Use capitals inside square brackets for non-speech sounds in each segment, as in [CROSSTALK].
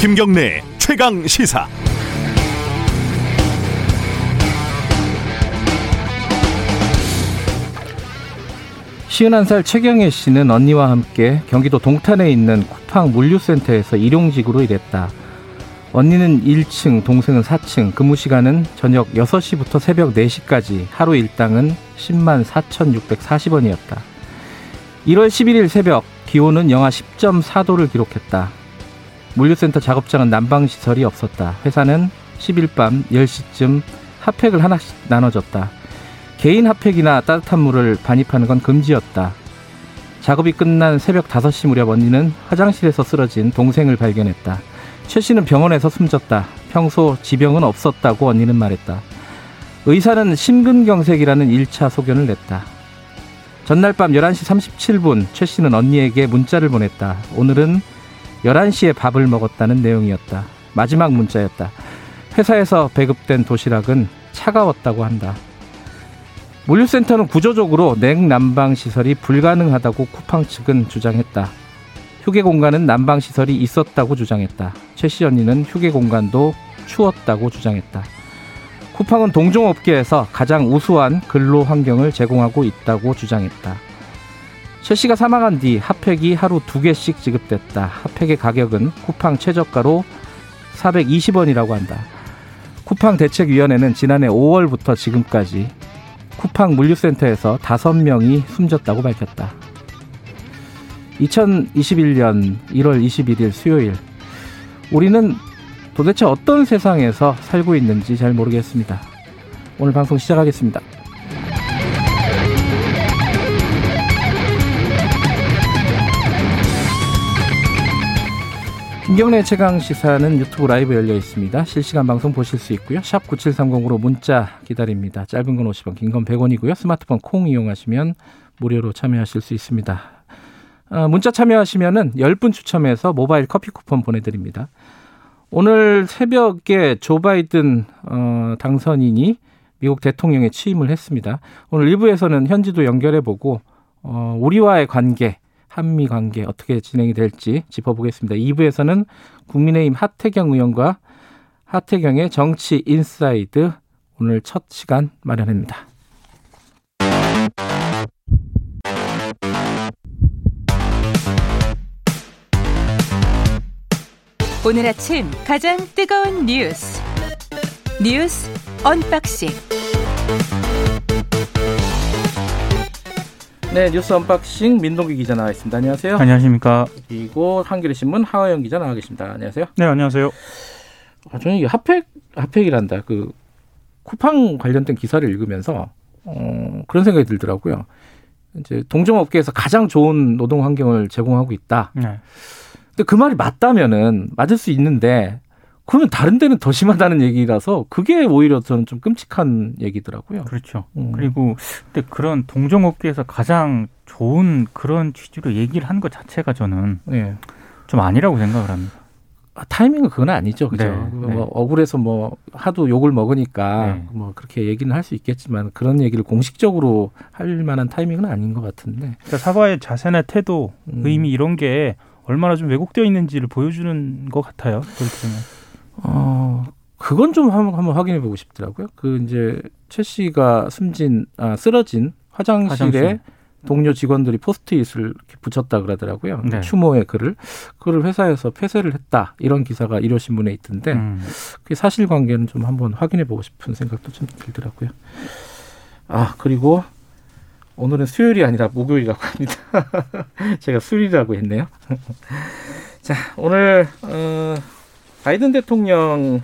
김경래 최강 시사. 시흔한 살 최경혜 씨는 언니와 함께 경기도 동탄에 있는 쿠팡 물류센터에서 일용직으로 일했다. 언니는 1층, 동생은 4층, 근무 시간은 저녁 6시부터 새벽 4시까지 하루 일당은 10만 4,640원이었다. 1월 11일 새벽 기온은 영하 10.4도를 기록했다. 물류센터 작업장은 난방시설이 없었다. 회사는 10일 밤 10시쯤 핫팩을 하나씩 나눠줬다. 개인 핫팩이나 따뜻한 물을 반입하는 건 금지였다. 작업이 끝난 새벽 5시 무렵 언니는 화장실에서 쓰러진 동생을 발견했다. 최 씨는 병원에서 숨졌다. 평소 지병은 없었다고 언니는 말했다. 의사는 심근경색이라는 1차 소견을 냈다. 전날 밤 11시 37분 최 씨는 언니에게 문자를 보냈다. 오늘은 11시에 밥을 먹었다는 내용이었다. 마지막 문자였다. 회사에서 배급된 도시락은 차가웠다고 한다. 물류센터는 구조적으로 냉난방 시설이 불가능하다고 쿠팡 측은 주장했다. 휴게 공간은 난방 시설이 있었다고 주장했다. 최씨 언니는 휴게 공간도 추웠다고 주장했다. 쿠팡은 동종업계에서 가장 우수한 근로 환경을 제공하고 있다고 주장했다. 최 씨가 사망한 뒤 핫팩이 하루 두 개씩 지급됐다. 핫팩의 가격은 쿠팡 최저가로 420원이라고 한다. 쿠팡 대책위원회는 지난해 5월부터 지금까지 쿠팡 물류센터에서 다섯 명이 숨졌다고 밝혔다. 2021년 1월 21일 수요일 우리는 도대체 어떤 세상에서 살고 있는지 잘 모르겠습니다. 오늘 방송 시작하겠습니다. 김경래 최강 시사는 유튜브 라이브 열려 있습니다. 실시간 방송 보실 수 있고요. 샵 9730으로 문자 기다립니다. 짧은 건 50원, 긴 건 100원이고요. 스마트폰 콩 이용하시면 무료로 참여하실 수 있습니다. 어, 문자 참여하시면은 10분 추첨해서 모바일 커피 쿠폰 보내드립니다. 오늘 새벽에 조 바이든 어, 당선인이 미국 대통령에 취임을 했습니다. 오늘 1부에서는 현지도 연결해보고 어, 우리와의 관계 한미 관계 어떻게 진행이 될지 짚어보겠습니다. 2부에서는 국민의힘 하태경 의원과 하태경의 정치 inside 오늘 첫 시간 마련합니다. 오늘 아침 가장 뜨거운 뉴스 뉴스 unboxing 네, 뉴스 unboxing 민동기 기자 나와 있습니다. 안녕하세요. 안녕하십니까. 그리고 한겨레 신문 하화영 기자 나와 계십니다. 안녕하세요. 네, 안녕하세요. 아, 저는 이게 핫팩 핫팩이란다. 그 쿠팡 관련된 기사를 읽으면서 어, 그런 생각이 들더라고요. 이제 동종업계에서 가장 좋은 노동 환경을 제공하고 있다. 네. 근데 그 말이 맞다면은 맞을 수 있는데 그러면 다른 데는 더 심하다는 얘기라서 그게 오히려 저는 좀 끔찍한 얘기더라고요. 그렇죠. 음. 그리고 근데 그런 동종업계에서 가장 좋은 그런 취지로 얘기를 한 것 자체가 저는 네. 좀 아니라고 생각을 합니다. 아, 타이밍은 그건 아니죠. 그죠. 네, 뭐 네. 억울해서 뭐 하도 욕을 먹으니까 네. 뭐 그렇게 얘기는 할 수 있겠지만 그런 얘기를 공식적으로 할 만한 타이밍은 아닌 것 같은데. 그러니까 사과의 자세나 태도, 음. 의미 이런 게 얼마나 좀 왜곡되어 있는지를 보여주는 것 같아요. 그렇게 되면. 어, 그건 좀 한번, 한번 확인해 보고 싶더라고요. 그 이제 최 씨가 숨진, 아, 쓰러진 화장실에 화장실. 동료 직원들이 포스트잇을 이렇게 붙였다 그러더라고요. 네. 추모의 글을. 그걸 회사에서 폐쇄를 했다. 이런 기사가 일요신문에 있던데 음. 그 사실관계는 좀 한번 확인해 보고 싶은 생각도 좀 들더라고요. 아, 그리고 오늘은 수요일이 아니라 목요일이라고 합니다. [LAUGHS] 제가 수요일이라고 했네요. [LAUGHS] 자, 오늘, 어, 바이든 대통령이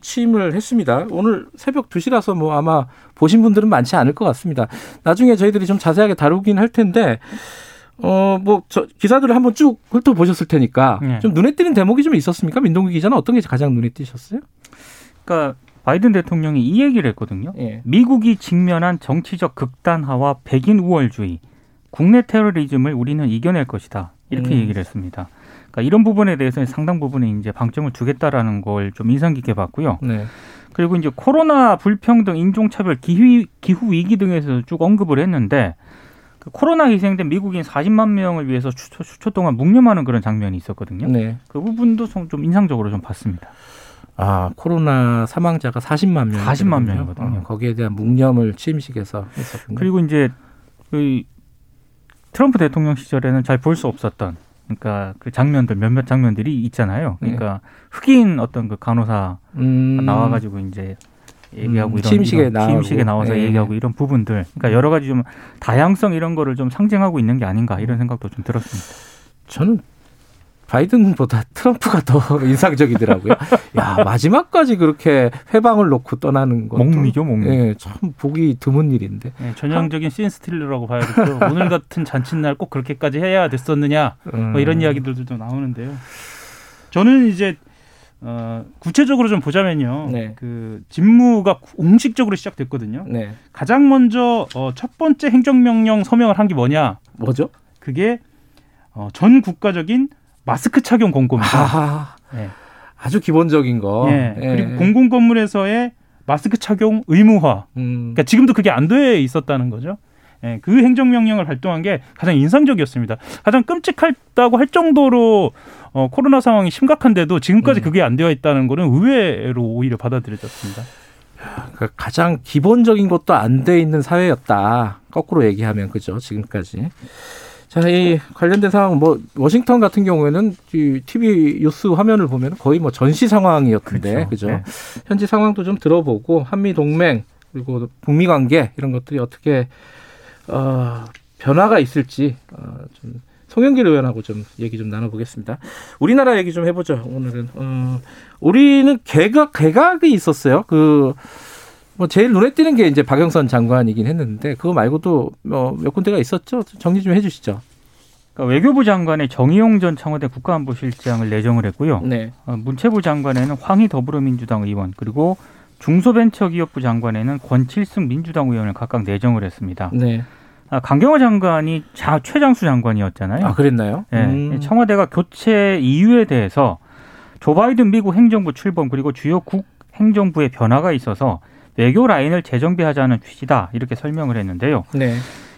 취임을 했습니다. 오늘 새벽 2시라서 뭐 아마 보신 분들은 많지 않을 것 같습니다. 나중에 저희들이 좀 자세하게 다루긴 할 텐데, 어, 뭐, 저, 기사들을 한번 쭉 훑어보셨을 테니까, 네. 좀 눈에 띄는 대목이 좀 있었습니까? 민동기 기자는 어떤 게 가장 눈에 띄셨어요? 그러니까 바이든 대통령이 이 얘기를 했거든요. 예. 미국이 직면한 정치적 극단화와 백인 우월주의, 국내 테러리즘을 우리는 이겨낼 것이다. 이렇게 음. 얘기를 했습니다. 그러니까 이런 부분에 대해서는 상당 부분에 이제 방점을 두겠다라는 걸 좀 인상 깊게 봤고요. 네. 그리고 이제 코로나 불평등, 인종차별, 기후, 기후 위기 등에서 쭉 언급을 했는데 그 코로나 희생된 미국인 40만 명을 위해서 수초, 수초 동안 묵념하는 그런 장면이 있었거든요. 네. 그 부분도 좀, 좀 인상적으로 좀 봤습니다. 아 코로나 사망자가 40만 명. 40만 명이거든요. 어, 거기에 대한 묵념을 취임식에서 했었군요. 그리고 이제 그 트럼프 대통령 시절에는 잘 볼 수 없었던 그러니까 그 장면들 몇몇 장면들이 있잖아요. 그러니까 흑인 어떤 그 간호사 음, 나와가지고 이제 얘기하고 음, 이런 취임식에 이런. 취임식에 나와서 예. 얘기하고 이런 부분들 그러니까 여러 가지 좀 다양성 이런 거를 좀 상징하고 있는 게 아닌가 이런 생각도 좀 들었습니다. 저는 바이든보다 [LAUGHS] 트럼프가 더 인상적이더라고요. 야 마지막까지 그렇게 회방을 놓고 떠나는 것도 목미죠, 목미. 예, 참 보기 드문 일인데. 네, 전형적인 씬 스틸러라고 봐야겠죠. [LAUGHS] 오늘 같은 잔칫날 꼭 그렇게까지 해야 됐었느냐 음. 뭐 이런 이야기들도 좀 나오는데요. 저는 이제 어, 구체적으로 좀 보자면요. 네. 그 직무가 공식적으로 시작됐거든요. 네. 가장 먼저 어, 첫 번째 행정명령 서명을 한 게 뭐냐? 뭐죠? 그게 어, 전 국가적인 마스크 착용 공고입니다. 아, 네. 아주 기본적인 거. 예. 예. 그리고 공공 건물에서의 마스크 착용 의무화. 음, 그러니까 지금도 그게 안 돼 있었다는 거죠. 예, 그 행정명령을 발동한 게 가장 인상적이었습니다. 가장 끔찍하다고 할 정도로 어, 코로나 상황이 심각한데도 지금까지 음. 그게 안 되어 있다는 거는 의외로 오히려 받아들여졌습니다. 그 가장 기본적인 것도 안 돼 있는 사회였다. 거꾸로 얘기하면 그죠? 지금까지. 자, 이 관련된 상황 뭐 워싱턴 같은 경우에는 이 TV 뉴스 화면을 보면 거의 뭐 전시 상황이었는데 그렇죠. 그죠? 네. 현지 상황도 좀 들어보고 한미 동맹 그리고 북미 관계 이런 것들이 어떻게 어, 변화가 있을지 어, 좀 송영길 의원하고 좀 얘기 좀 나눠보겠습니다. 우리나라 얘기 좀 해보죠. 오늘은 어, 우리는 개각 개각이 있었어요. 그 뭐 제일 눈에 띄는 게 이제 박영선 장관이긴 했는데 그거 말고도 뭐몇 군데가 있었죠. 정리 좀 해주시죠. 그러니까 외교부 장관의 정의용 전 청와대 국가안보실장을 내정을 했고요. 네. 어, 문체부 장관에는 황희 더불어민주당 의원 그리고 중소벤처기업부 장관에는 권칠승 민주당 의원을 각각 내정을 했습니다. 네. 아, 강경화 장관이 자, 최장수 장관이었잖아요. 아 그랬나요? 예, 음. 청와대가 교체 이유에 대해서 조 바이든 미국 행정부 출범 그리고 주요 국 행정부의 변화가 있어서 외교 라인을 재정비하자는 취지다 이렇게 설명을 했는데요. 네.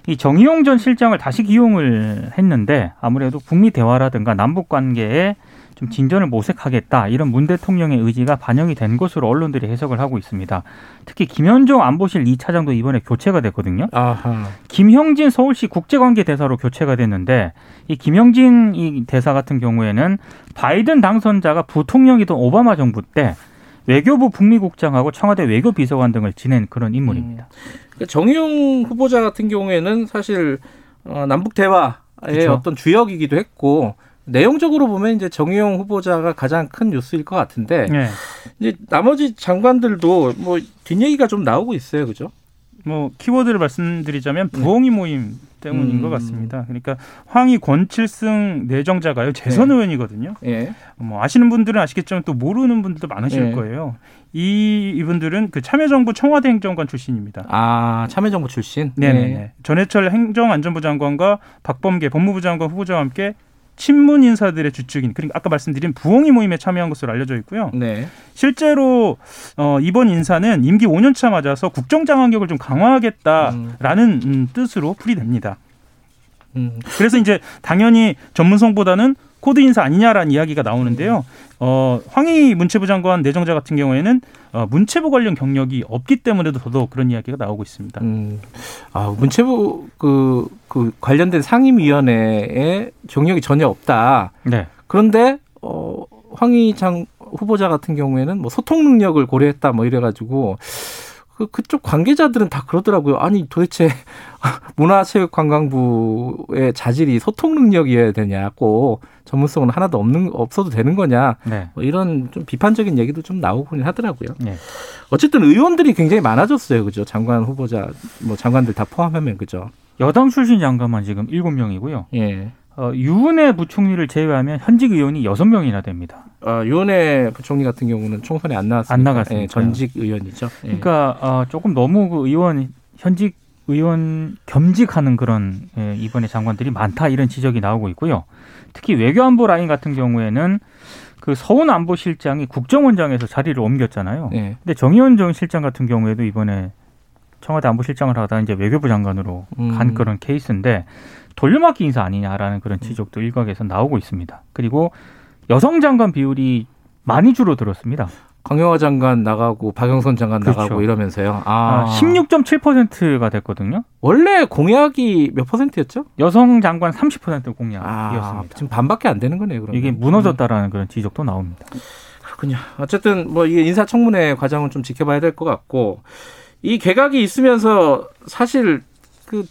이 정의용 전 실장을 다시 기용을 했는데 아무래도 북미 대화라든가 남북 관계에 좀 진전을 모색하겠다 이런 문 대통령의 의지가 반영이 된 것으로 언론들이 해석을 하고 있습니다. 특히 김현종 안보실 2차장도 이번에 교체가 됐거든요. 아하. 김형진 서울시 국제관계 대사로 교체가 됐는데 이 김형진 이 대사 같은 경우에는 바이든 당선자가 부통령이던 오바마 정부 때 외교부 북미국장하고 청와대 외교비서관 등을 지낸 그런 인물입니다. 그러니까 정의용 후보자 같은 경우에는 사실 어, 남북 대화의 그쵸. 어떤 주역이기도 했고 내용적으로 보면 이제 정의용 후보자가 가장 큰 뉴스일 것 같은데 네. 이제 나머지 장관들도 뭐 뒷얘기가 좀 나오고 있어요, 그죠? 뭐 키워드를 말씀드리자면 부엉이 모임 때문인 음. 것 같습니다. 그러니까 황희 권칠승 내정자가요 재선 네. 의원이거든요. 예. 뭐 아시는 분들은 아시겠지만 또 모르는 분들도 많으실 네. 거예요. 이 이분들은 그 참여정부 청와대 행정관 출신입니다. 아 참여정부 출신. 네네 네. 전해철 행정안전부 장관과 박범계 법무부 장관 후보자와 함께 친문 인사들의 주축인 그러니까 아까 말씀드린 부엉이 모임에 참여한 것으로 알려져 있고요. 네. 실제로 어, 이번 인사는 임기 5년차 맞아서 국정장악력을 좀 강화하겠다라는 음, 뜻으로 풀이됩니다. 음. 그래서 이제 당연히 전문성보다는 코드 인사 아니냐라는 이야기가 나오는데요. 어, 황희 문체부 장관 내정자 같은 경우에는 어, 문체부 관련 경력이 없기 때문에도 더더욱 그런 이야기가 나오고 있습니다. 음. 아 문체부 그, 그 관련된 상임위원회에 경력이 전혀 없다. 네. 그런데 어 황희 장 후보자 같은 경우에는 뭐 소통 능력을 고려했다 뭐 이래가지고 그 그쪽 관계자들은 다 그러더라고요. 아니 도대체 [LAUGHS] 문화체육관광부의 자질이 소통 능력이어야 되냐고 전문성은 하나도 없는 없어도 되는 거냐 네. 뭐 이런 좀 비판적인 얘기도 좀 나오곤 하더라고요. 네. 어쨌든 의원들이 굉장히 많아졌어요, 그죠? 장관 후보자 뭐 장관들 다 포함하면 그죠? 여당 출신 장관만 지금 7명이고요. 예. 어, 유은혜 부총리를 제외하면 현직 의원이 6명이나 됩니다. 어, 유은혜 부총리 같은 경우는 총선에 안 나왔습니다. 안 나갔으니까요. 예, 전직 의원이죠. 예. 그러니까 어, 조금 너무 그 의원 현직 의원 겸직하는 그런 예, 이번에 장관들이 많다 이런 지적이 나오고 있고요. 특히 외교안보 라인 같은 경우에는 그 서훈 안보실장이 국정원장에서 자리를 옮겼잖아요. 예. 근데 정의원 전 실장 같은 경우에도 이번에 청와대 안보실장을 하다 이제 외교부 장관으로 음. 간 그런 케이스인데 돌려막기 인사 아니냐라는 그런 지적도 일각에서 나오고 있습니다. 그리고 여성 장관 비율이 많이 줄어들었습니다. 강영화 장관 나가고 박영선 장관 그렇죠. 나가고 이러면서요. 아, 아, 16.7%가 됐거든요. 원래 공약이 몇 퍼센트였죠? 여성 장관 30% 아, 공약이었습니다. 지금 반밖에 안 되는 거네요. 그러면. 이게 무너졌다라는 그런 지적도 나옵니다. 그렇군요. 어쨌든 뭐 이게 인사청문회 과정은 좀 지켜봐야 될 것 같고 이 개각이 있으면서 사실 그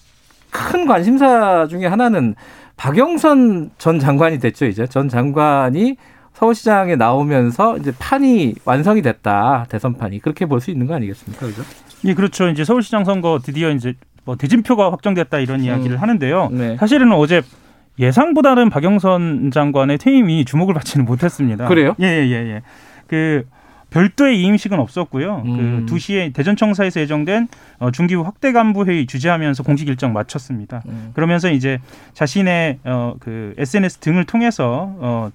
큰 관심사 중에 하나는 박영선 전 장관이 됐죠. 이제 전 장관이 서울시장에 나오면서 이제 판이 완성이 됐다 대선판이 그렇게 볼 수 있는 거 아니겠습니까, 그죠? 예, 그렇죠. 이제 서울시장 선거 드디어 이제 뭐 대진표가 확정됐다 이런 이야기를 음. 하는데요. 네. 사실은 어제 예상보다는 박영선 장관의 퇴임이 주목을 받지는 못했습니다. 그래요? 예, 예, 예, 예. 그 별도의 이임식은 없었고요. 음. 그 2시에 대전청사에서 예정된 어, 중기부 확대 간부 회의 주재하면서 공식 일정 마쳤습니다. 음. 그러면서 이제 자신의 어, 그 SNS 등을 통해서 어,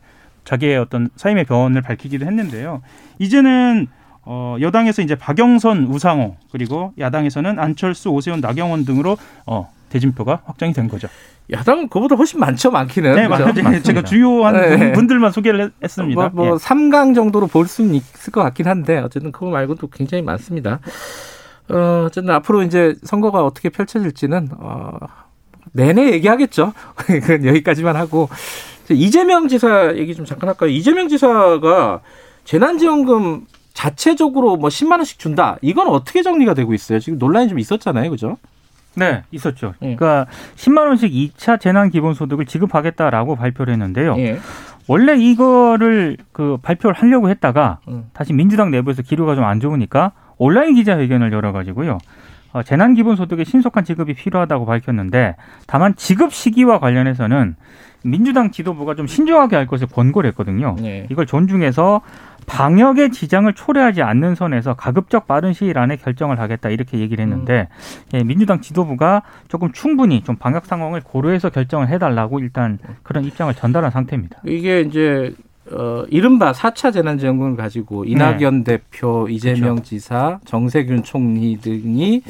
자기의 어떤 사임의 변을 밝히기도 했는데요. 이제는 어, 여당에서 이제 박영선, 우상호 그리고 야당에서는 안철수, 오세훈, 나경원 등으로 어, 대진표가 확정이 된 거죠. 야당은 그보다 훨씬 많죠, 많기는. 네, 그죠? 맞아요. 제가 주요한 네. 분- 분들만 소개를 했- 했습니다. 뭐, 뭐 예. 3강 정도로 볼 수는 있을 것 같긴 한데 어쨌든 그거 말고도 굉장히 많습니다. 어, 어쨌든 앞으로 이제 선거가 어떻게 펼쳐질지는 어, 내내 얘기하겠죠. [LAUGHS] 그건 여기까지만 하고 이재명 지사 얘기 좀 잠깐 할까요? 이재명 지사가 재난지원금 자체적으로 뭐 10만 원씩 준다. 이건 어떻게 정리가 되고 있어요? 지금 논란이 좀 있었잖아요, 그죠? 네, 있었죠. 예. 그러니까 10만 원씩 2차 재난 기본 소득을 지급하겠다라고 발표를 했는데요. 예. 원래 이거를 그 발표를 하려고 했다가 음. 다시 민주당 내부에서 기류가 좀 안 좋으니까 온라인 기자회견을 열어가지고요. 어, 재난 기본 소득의 신속한 지급이 필요하다고 밝혔는데 다만 지급 시기와 관련해서는 민주당 지도부가 좀 신중하게 할 것을 권고를 했거든요. 예. 이걸 존중해서 방역의 지장을 초래하지 않는 선에서 가급적 빠른 시일 안에 결정을 하겠다 이렇게 얘기를 했는데 예, 민주당 지도부가 조금 충분히 좀 방역 상황을 고려해서 결정을 해달라고 일단 그런 입장을 전달한 상태입니다. 이게 이제 어 이른바 4차 재난지원금을 가지고 이낙연 대표, 이재명 지사, 정세균 총리 등이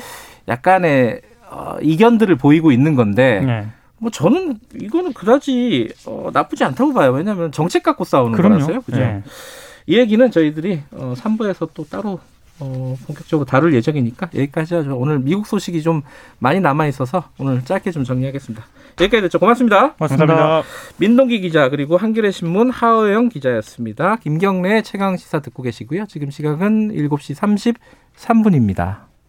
약간의 어, 이견들을 보이고 있는 건데 네. 뭐 저는 이거는 그다지 어, 나쁘지 않다고 봐요. 왜냐하면 정책 갖고 싸우는 거라서요. 그죠? 네. 이 얘기는 저희들이 어, 3부에서 또 따로 어, 본격적으로 다룰 예정이니까 여기까지 하죠. 오늘 미국 소식이 좀 많이 남아 있어서 오늘 짧게 좀 정리하겠습니다. 여기까지 됐죠. 고맙습니다. 감사합니다. 민동기 기자 그리고 한겨레 신문 하호영 기자였습니다. 김경래 최강 시사 듣고 계시고요. 지금 시각은 7시 33분입니다.